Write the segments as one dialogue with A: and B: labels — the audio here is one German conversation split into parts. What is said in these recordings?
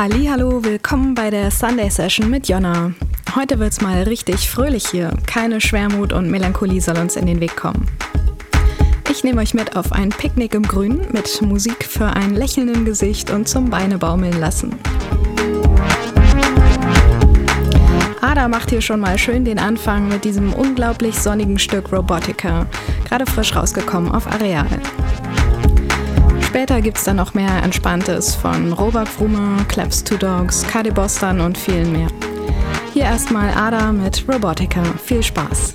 A: Hallo, willkommen bei der Sunday Session mit Jonna. Heute wird's mal richtig fröhlich hier. Keine Schwermut und Melancholie soll uns in den Weg kommen. Ich nehme euch mit auf ein Picknick im Grün mit Musik für ein lächelnden Gesicht und zum Beine baumeln lassen. Ada macht hier schon mal schön den Anfang mit diesem unglaublich sonnigen Stück Robotica, gerade frisch rausgekommen auf Areal. Später gibt's dann noch mehr Entspanntes von Robert Frume, Claps Two Dogs, Kade Boston und vielen mehr. Hier erstmal Ada mit Robotica. Viel Spaß!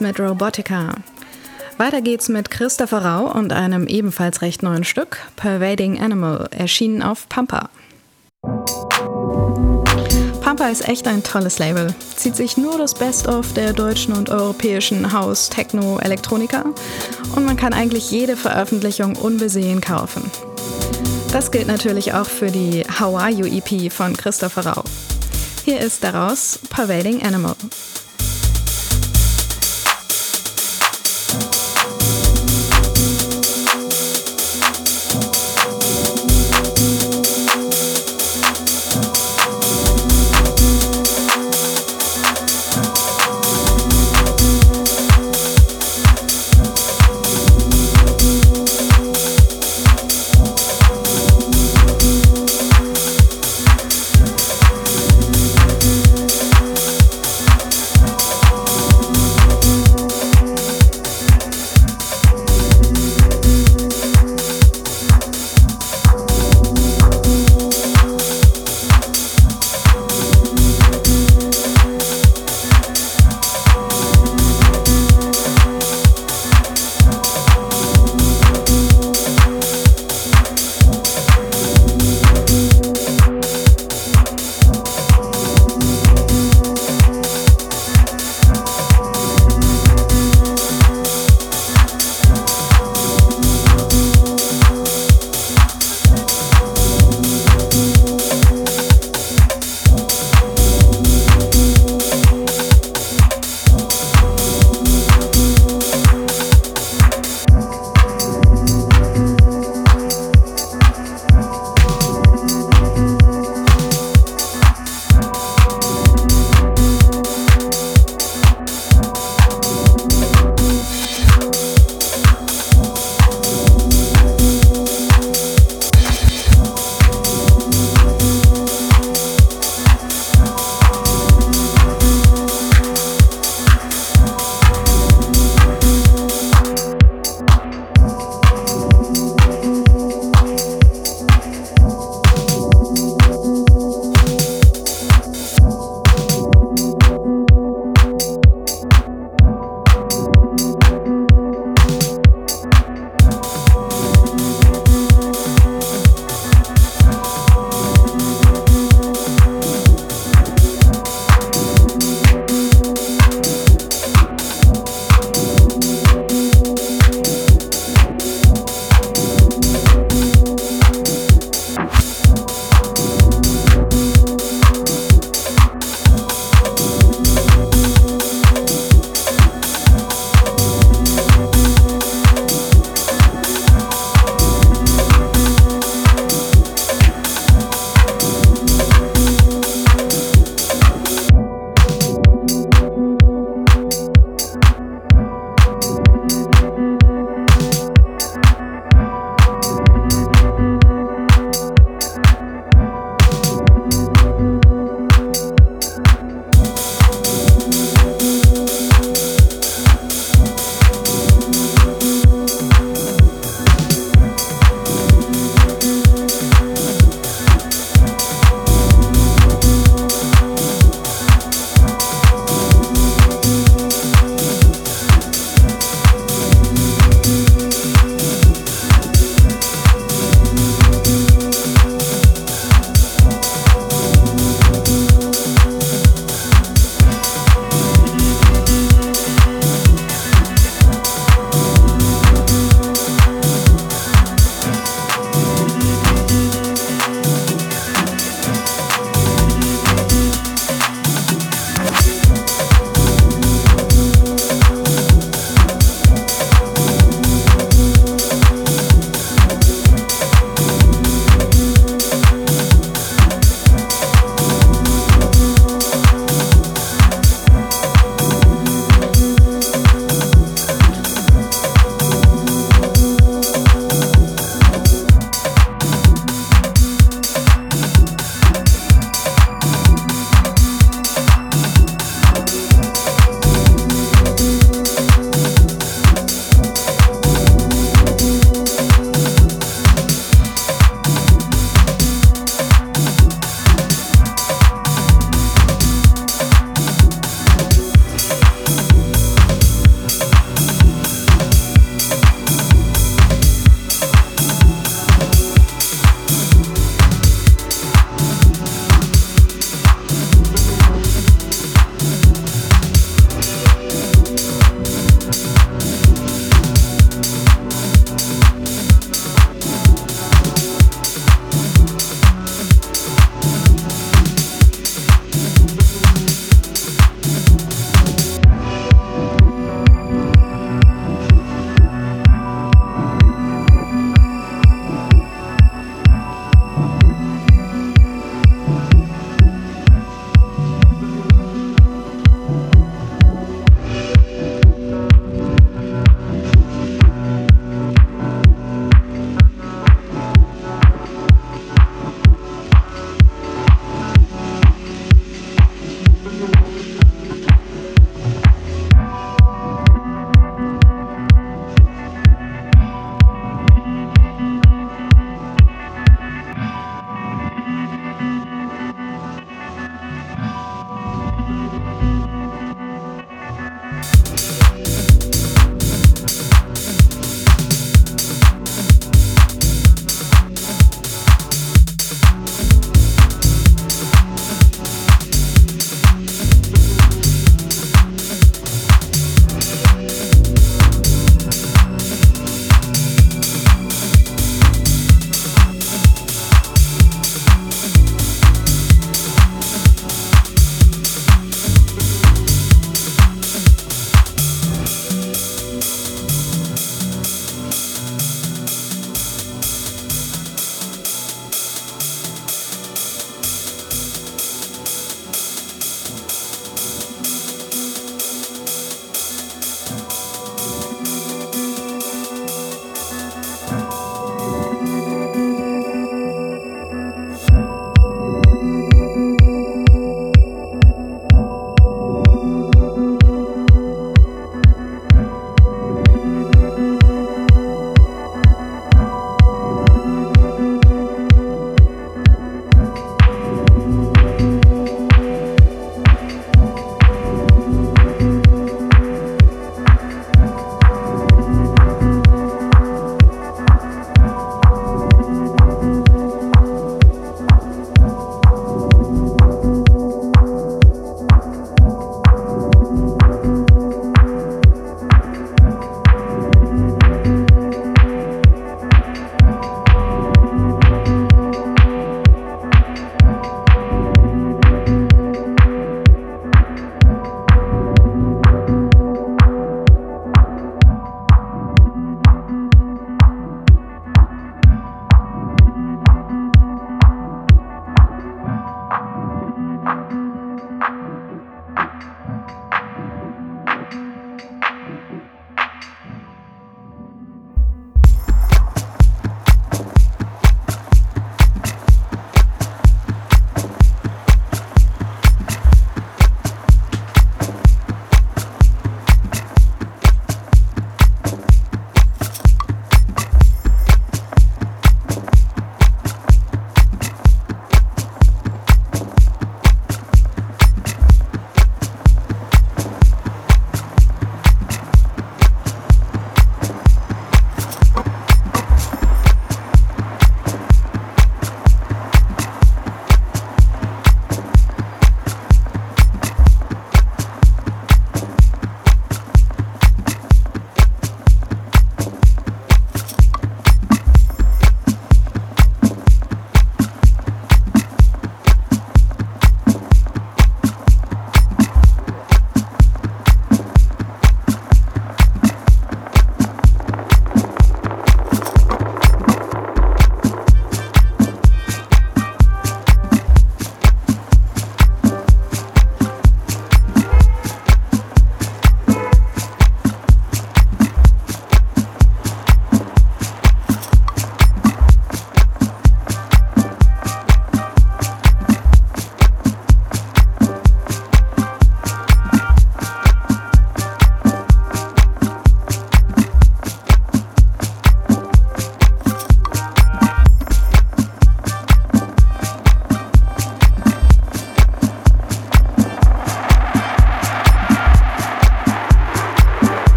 A: Mit Robotica. Weiter geht's mit Christopher Rau und einem ebenfalls recht neuen Stück, Pervading Animal, erschienen auf Pampa. Pampa ist echt ein tolles Label. Zieht sich nur das Best-of der deutschen und europäischen House, Techno, Elektronika und man kann eigentlich jede Veröffentlichung unbesehen kaufen. Das gilt natürlich auch für die How Are You EP von Christopher Rau. Hier ist daraus Pervading Animal.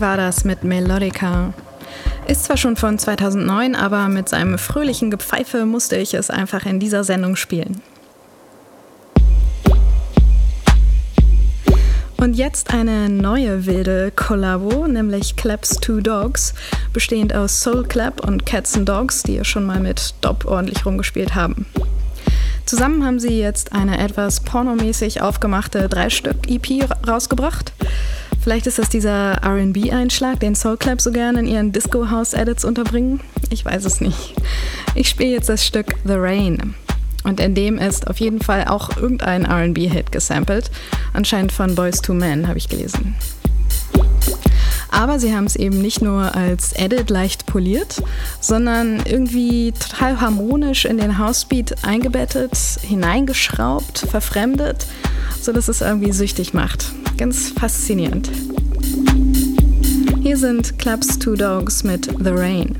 A: War das mit Melodica. Ist zwar schon von 2009, aber mit seinem fröhlichen Gepfeife musste ich es einfach in dieser Sendung spielen. Und jetzt eine neue wilde Kollabo, nämlich Claps Two Dogs, bestehend aus Soul Clap und Cats and Dogs, die ja schon mal mit Dop ordentlich rumgespielt haben. Zusammen haben sie jetzt eine etwas pornomäßig aufgemachte Drei-Stück-EP rausgebracht. Vielleicht ist das dieser RB-Einschlag, den Soul Clap so gerne in ihren Disco-House-Edits unterbringen. Ich weiß es nicht. Ich spiele jetzt das Stück The Rain. Und in dem ist auf jeden Fall auch irgendein RB-Hit gesampelt. Anscheinend von Boys to Men, habe ich gelesen. Aber sie haben es eben nicht nur als Edit leicht poliert, sondern irgendwie total harmonisch in den Housebeat eingebettet, hineingeschraubt, verfremdet, sodass es irgendwie süchtig macht ganz faszinierend. Hier sind Clubs Two Dogs mit The Rain.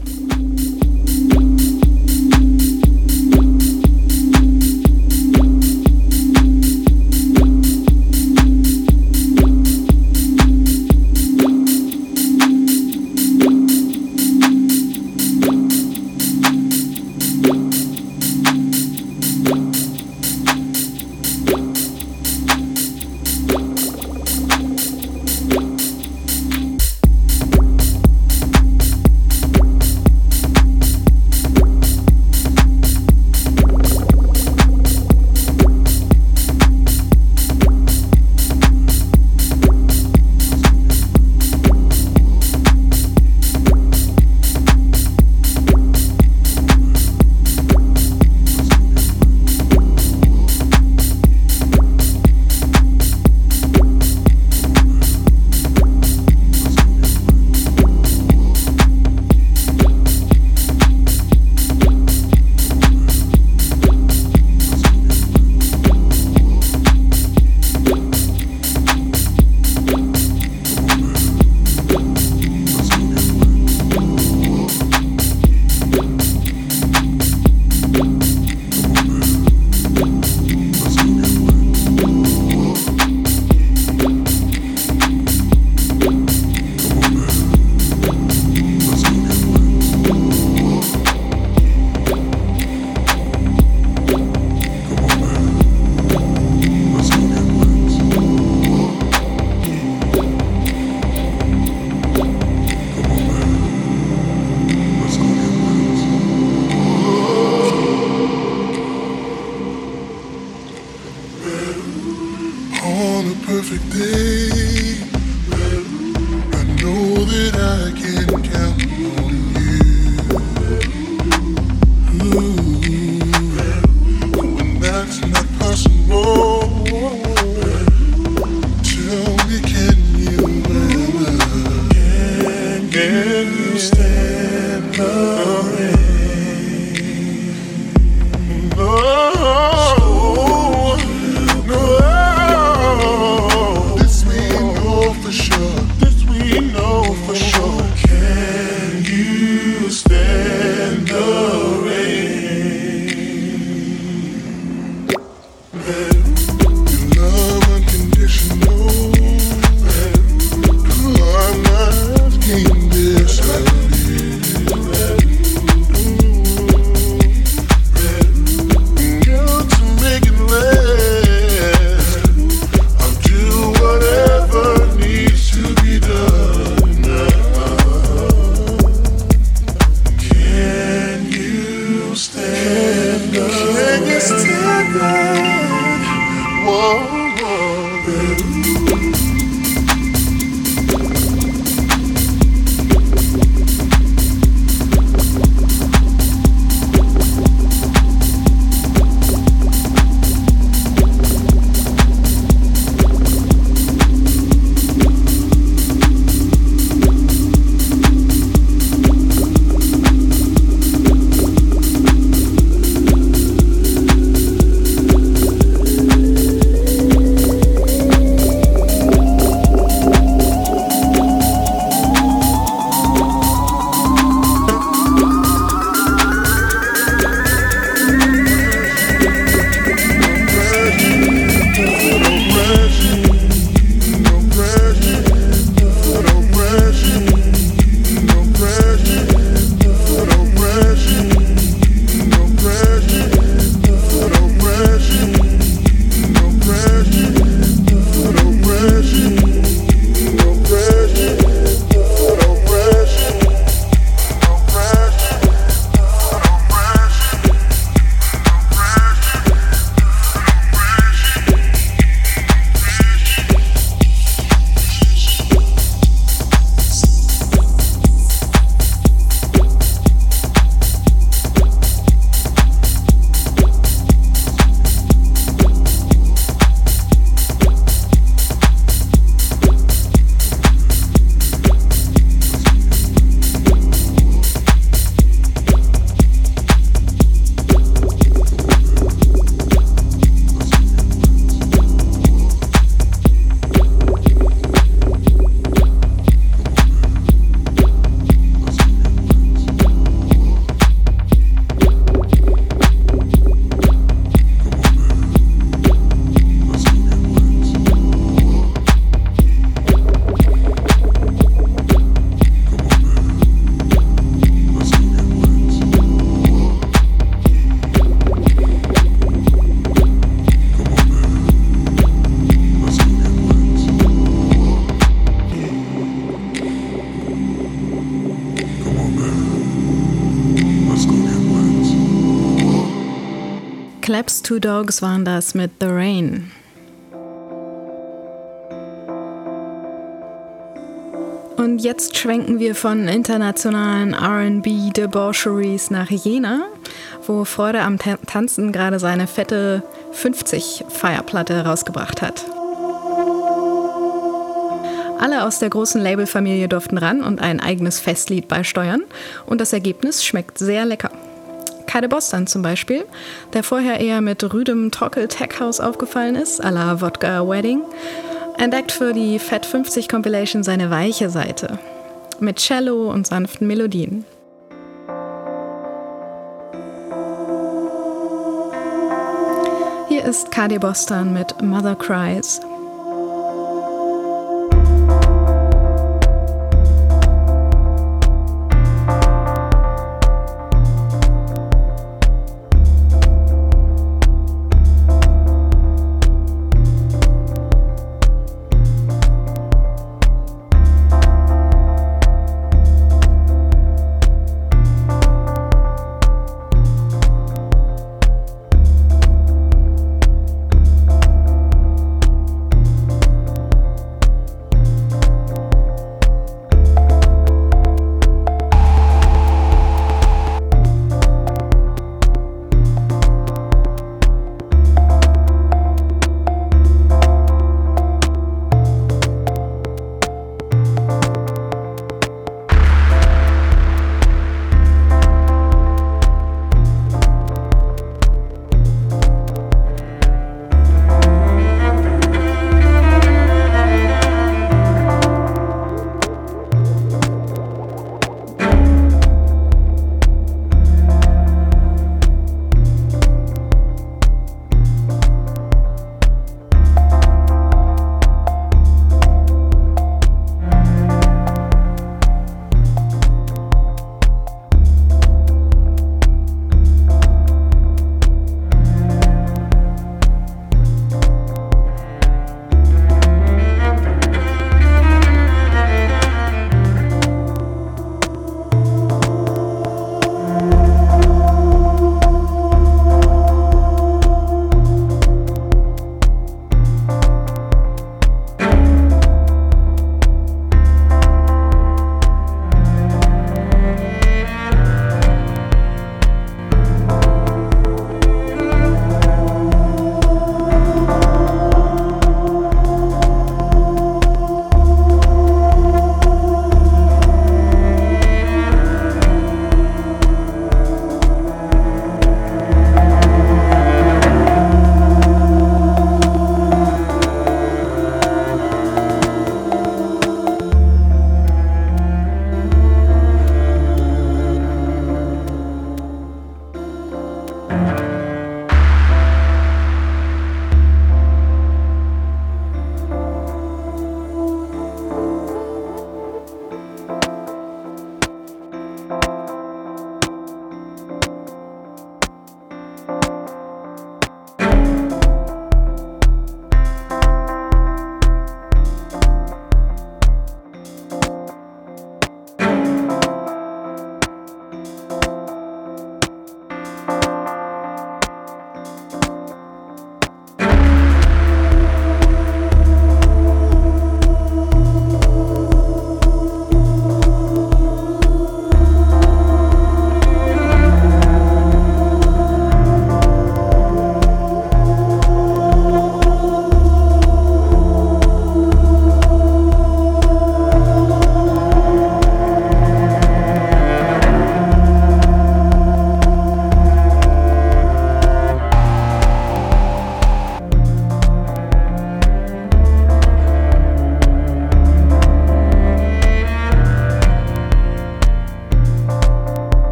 A: Claps Two Dogs waren das mit The Rain. Und jetzt schwenken wir von internationalen RB Debaucheries nach Jena, wo Freude am Tanzen gerade seine fette 50 Feierplatte rausgebracht hat. Alle aus der großen Labelfamilie durften ran und ein eigenes Festlied beisteuern und das Ergebnis schmeckt sehr lecker. Kade Bostan zum Beispiel, der vorher eher mit rüdem Tockel Tech House aufgefallen ist, à la Wodka Wedding, entdeckt für die Fat 50 Compilation seine weiche Seite. Mit Cello und sanften Melodien. Hier ist Kade Bostan mit Mother Cries.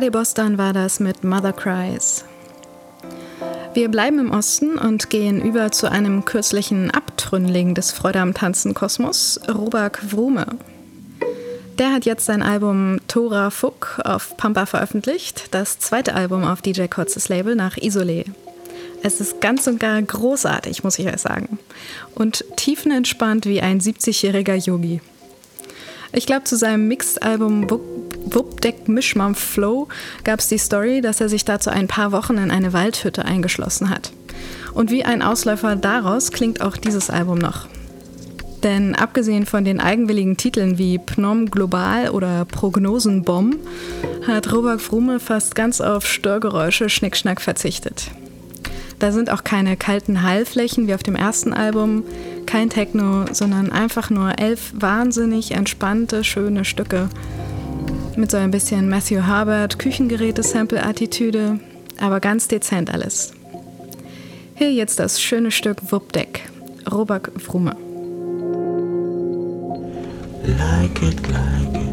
A: KD Boston war das mit Mother Cries. Wir bleiben im Osten und gehen über zu einem kürzlichen Abtrünnling des Freude am Tanzen Kosmos, Robak Wrume. Der hat jetzt sein Album Tora Fuck auf Pampa veröffentlicht, das zweite Album auf DJ Kotzes Label nach Isolé. Es ist ganz und gar großartig, muss ich euch sagen. Und tiefenentspannt wie ein 70-jähriger Yogi. Ich glaube, zu seinem Mixed-Album Wupdeck Mischmam Flow gab es die Story, dass er sich dazu ein paar Wochen in eine Waldhütte eingeschlossen hat. Und wie ein Ausläufer daraus klingt auch dieses Album noch. Denn abgesehen von den eigenwilligen Titeln wie Pnom Global oder Prognosenbomb hat Robert Frume fast ganz auf Störgeräusche Schnickschnack verzichtet. Da sind auch keine kalten Hallflächen wie auf dem ersten Album, kein Techno, sondern einfach nur elf wahnsinnig entspannte, schöne Stücke. Mit so ein bisschen Matthew Harbert Küchengeräte-Sample-Attitüde, aber ganz dezent alles. Hier jetzt das schöne Stück Wuppdeck, Robak Frume. Like it, like it.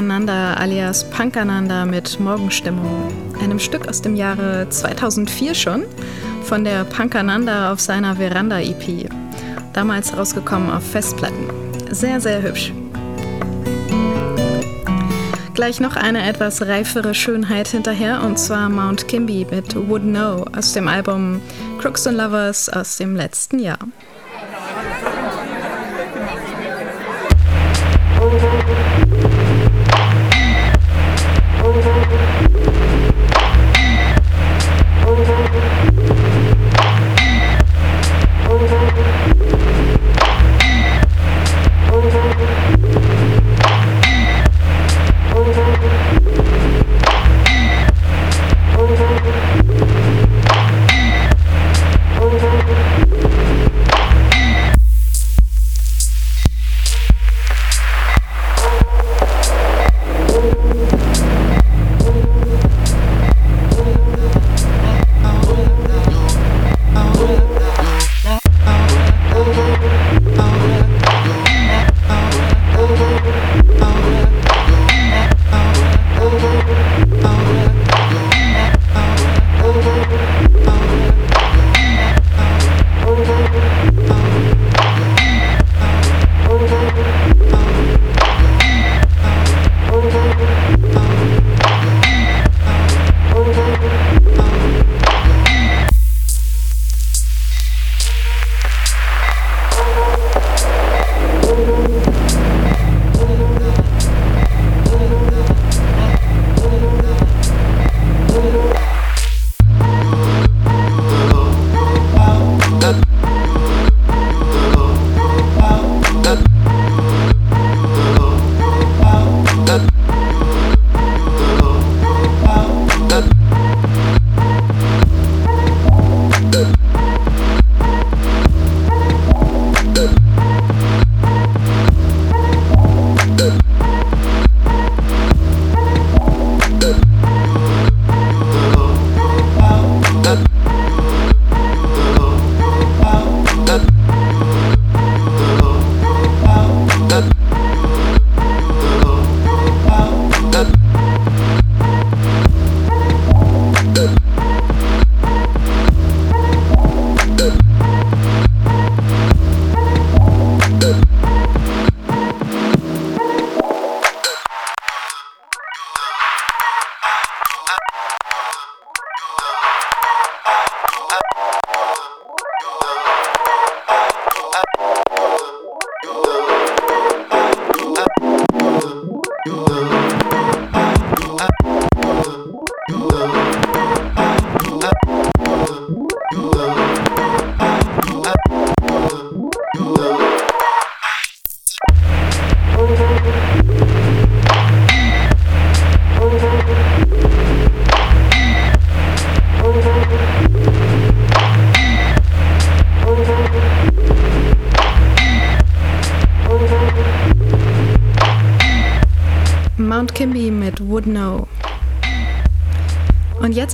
A: Ananda alias Pankananda mit Morgenstimmung, einem Stück aus dem Jahre 2004 schon, von der Pankananda auf seiner Veranda EP. Damals rausgekommen auf Festplatten. Sehr, sehr hübsch. Gleich noch eine etwas reifere Schönheit hinterher und zwar Mount Kimby mit Would Know aus dem Album Crooks and Lovers aus dem letzten Jahr.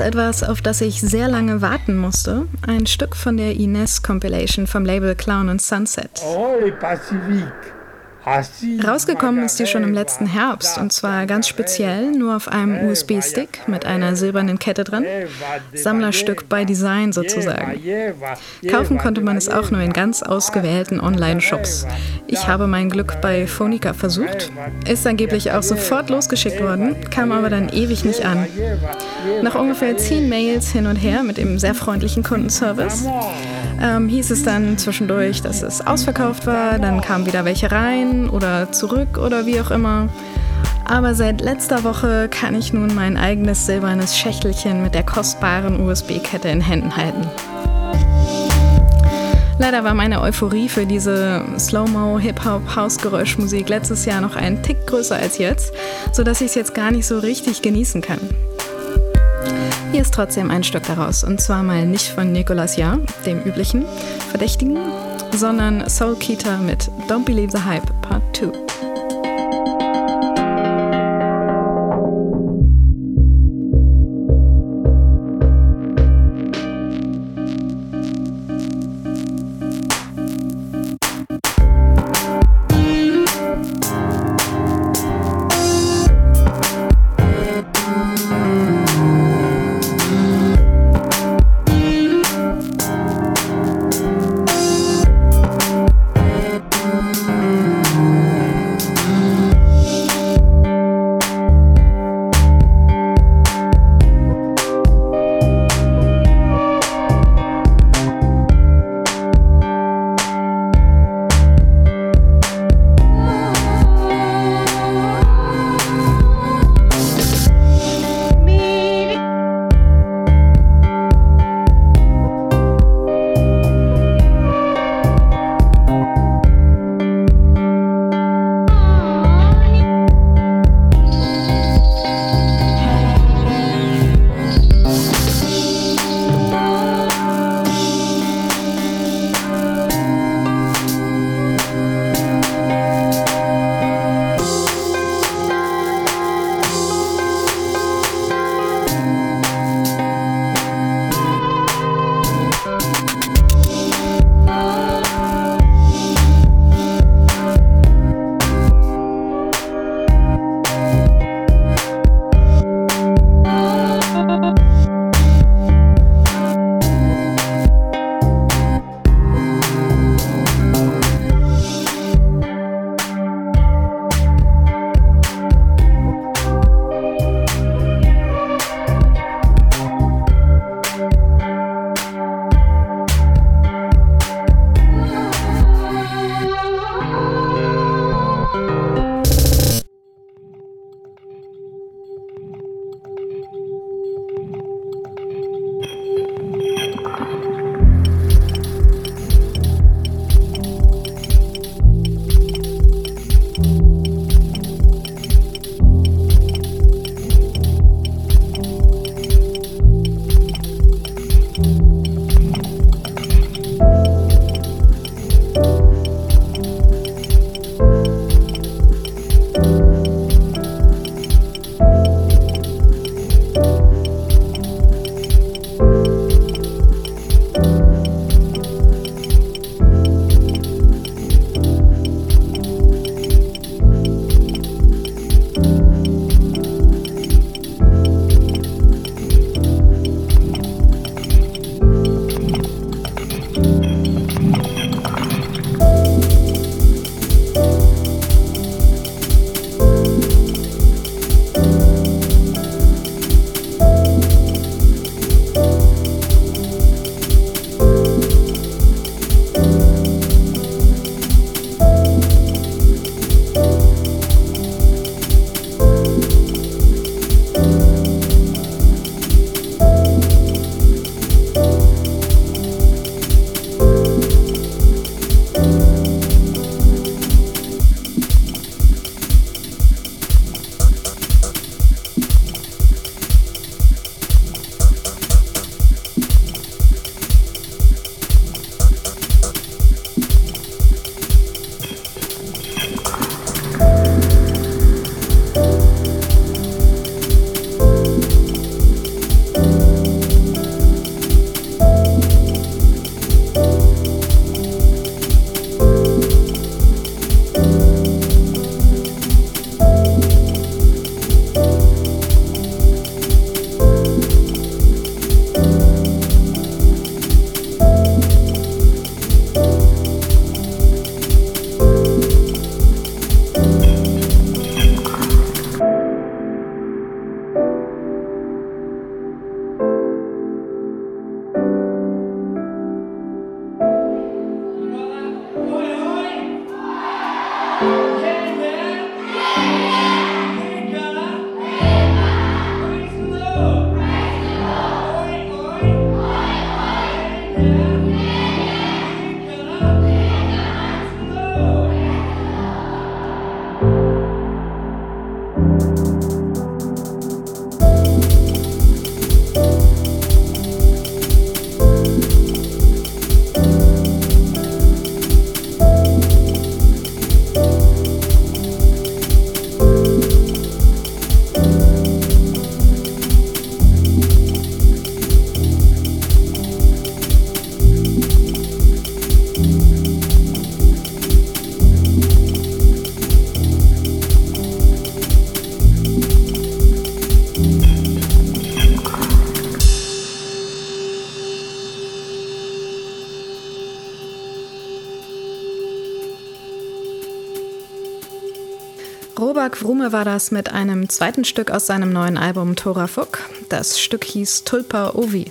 A: Etwas, auf das ich sehr lange warten musste. Ein Stück von der Ines Compilation vom Label Clown und Sunset. Oh, les Rausgekommen ist die schon im letzten Herbst und zwar ganz speziell nur auf einem USB-Stick mit einer silbernen Kette dran. Sammlerstück by Design sozusagen. Kaufen konnte man es auch nur in ganz ausgewählten Online-Shops. Ich habe mein Glück bei Phonica versucht, ist angeblich auch sofort losgeschickt worden, kam aber dann ewig nicht an. Nach ungefähr zehn Mails hin und her mit dem sehr freundlichen Kundenservice ähm, hieß es dann zwischendurch, dass es ausverkauft war, dann kamen wieder welche rein oder zurück oder wie auch immer. Aber seit letzter Woche kann ich nun mein eigenes silbernes Schächtelchen mit der kostbaren USB-Kette in Händen halten. Leider war meine Euphorie für diese Slow-Mo, Hip-Hop, Hausgeräuschmusik letztes Jahr noch einen Tick größer als jetzt, sodass ich es jetzt gar nicht so richtig genießen kann. Hier ist trotzdem ein Stück daraus. Und zwar mal nicht von Nicolas Jahr, dem üblichen Verdächtigen, sondern Soul Keita mit Don't Believe the Hype Part 2. Wrume war das mit einem zweiten Stück aus seinem neuen Album Tora Fuk. Das Stück hieß Tulpa Ovi.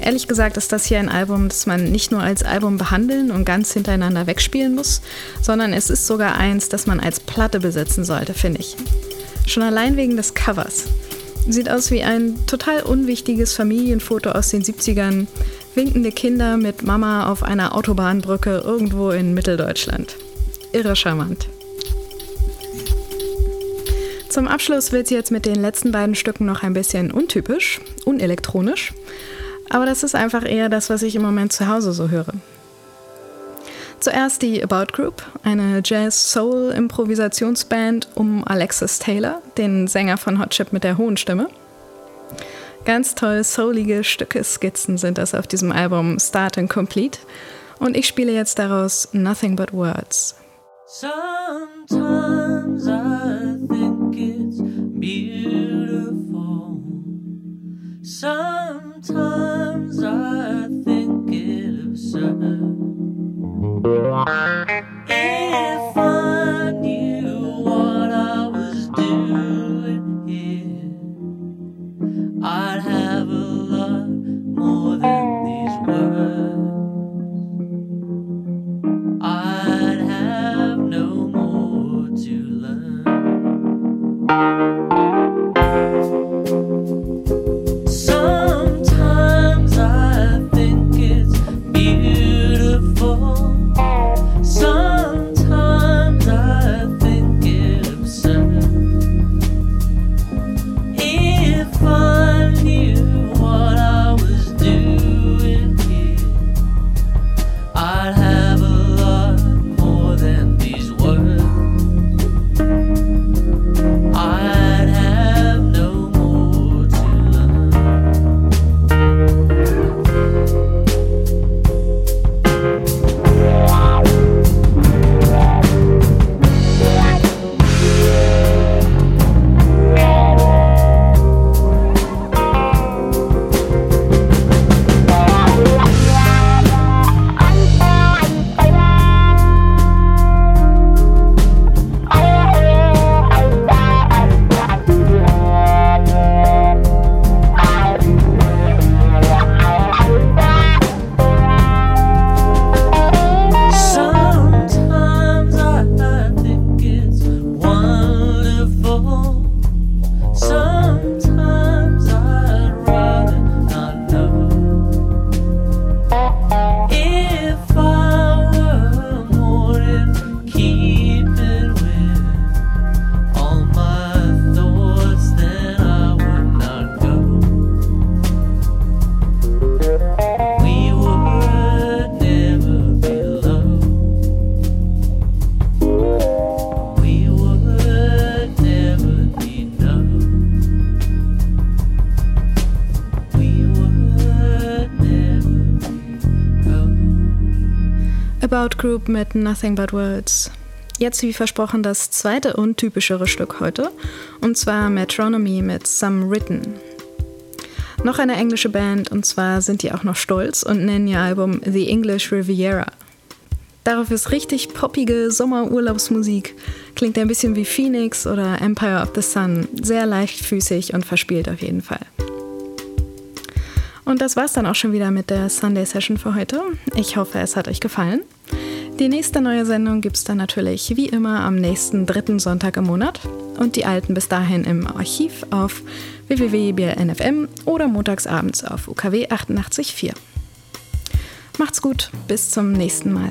A: Ehrlich gesagt ist das hier ein Album, das man nicht nur als Album behandeln und ganz hintereinander wegspielen muss, sondern es ist sogar eins, das man als Platte besitzen sollte, finde ich. Schon allein wegen des Covers. Sieht aus wie ein total unwichtiges Familienfoto aus den 70ern. Winkende Kinder mit Mama auf einer Autobahnbrücke irgendwo in Mitteldeutschland. Irre charmant. Zum Abschluss wird sie jetzt mit den letzten beiden Stücken noch ein bisschen untypisch, unelektronisch. Aber das ist einfach eher das, was ich im Moment zu Hause so höre. Zuerst die About Group, eine Jazz-Soul-Improvisationsband um Alexis Taylor, den Sänger von Hot Chip mit der hohen Stimme. Ganz toll soulige Stücke, Skizzen sind das auf diesem Album Start and Complete. Und ich spiele jetzt daraus Nothing But Words. Sometimes I Sometimes I think it absurd. If I knew what I was doing here, I'd have a lot more than these words. About Group mit Nothing But Words. Jetzt, wie versprochen, das zweite untypischere Stück heute, und zwar Metronomy mit Some Written. Noch eine englische Band, und zwar sind die auch noch stolz und nennen ihr Album The English Riviera. Darauf ist richtig poppige Sommerurlaubsmusik, klingt ein bisschen wie Phoenix oder Empire of the Sun, sehr leichtfüßig und verspielt auf jeden Fall. Und das war's dann auch schon wieder mit der Sunday Session für heute. Ich hoffe, es hat euch gefallen. Die nächste neue Sendung gibt es dann natürlich wie immer am nächsten dritten Sonntag im Monat und die alten bis dahin im Archiv auf www.blnfm oder montagsabends auf UKW 88.4. Macht's gut, bis zum nächsten Mal.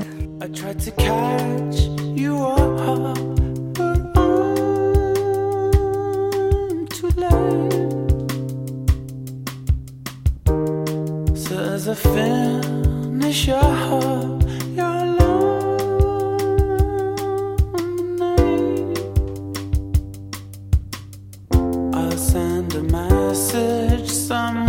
A: As I finish your heart message some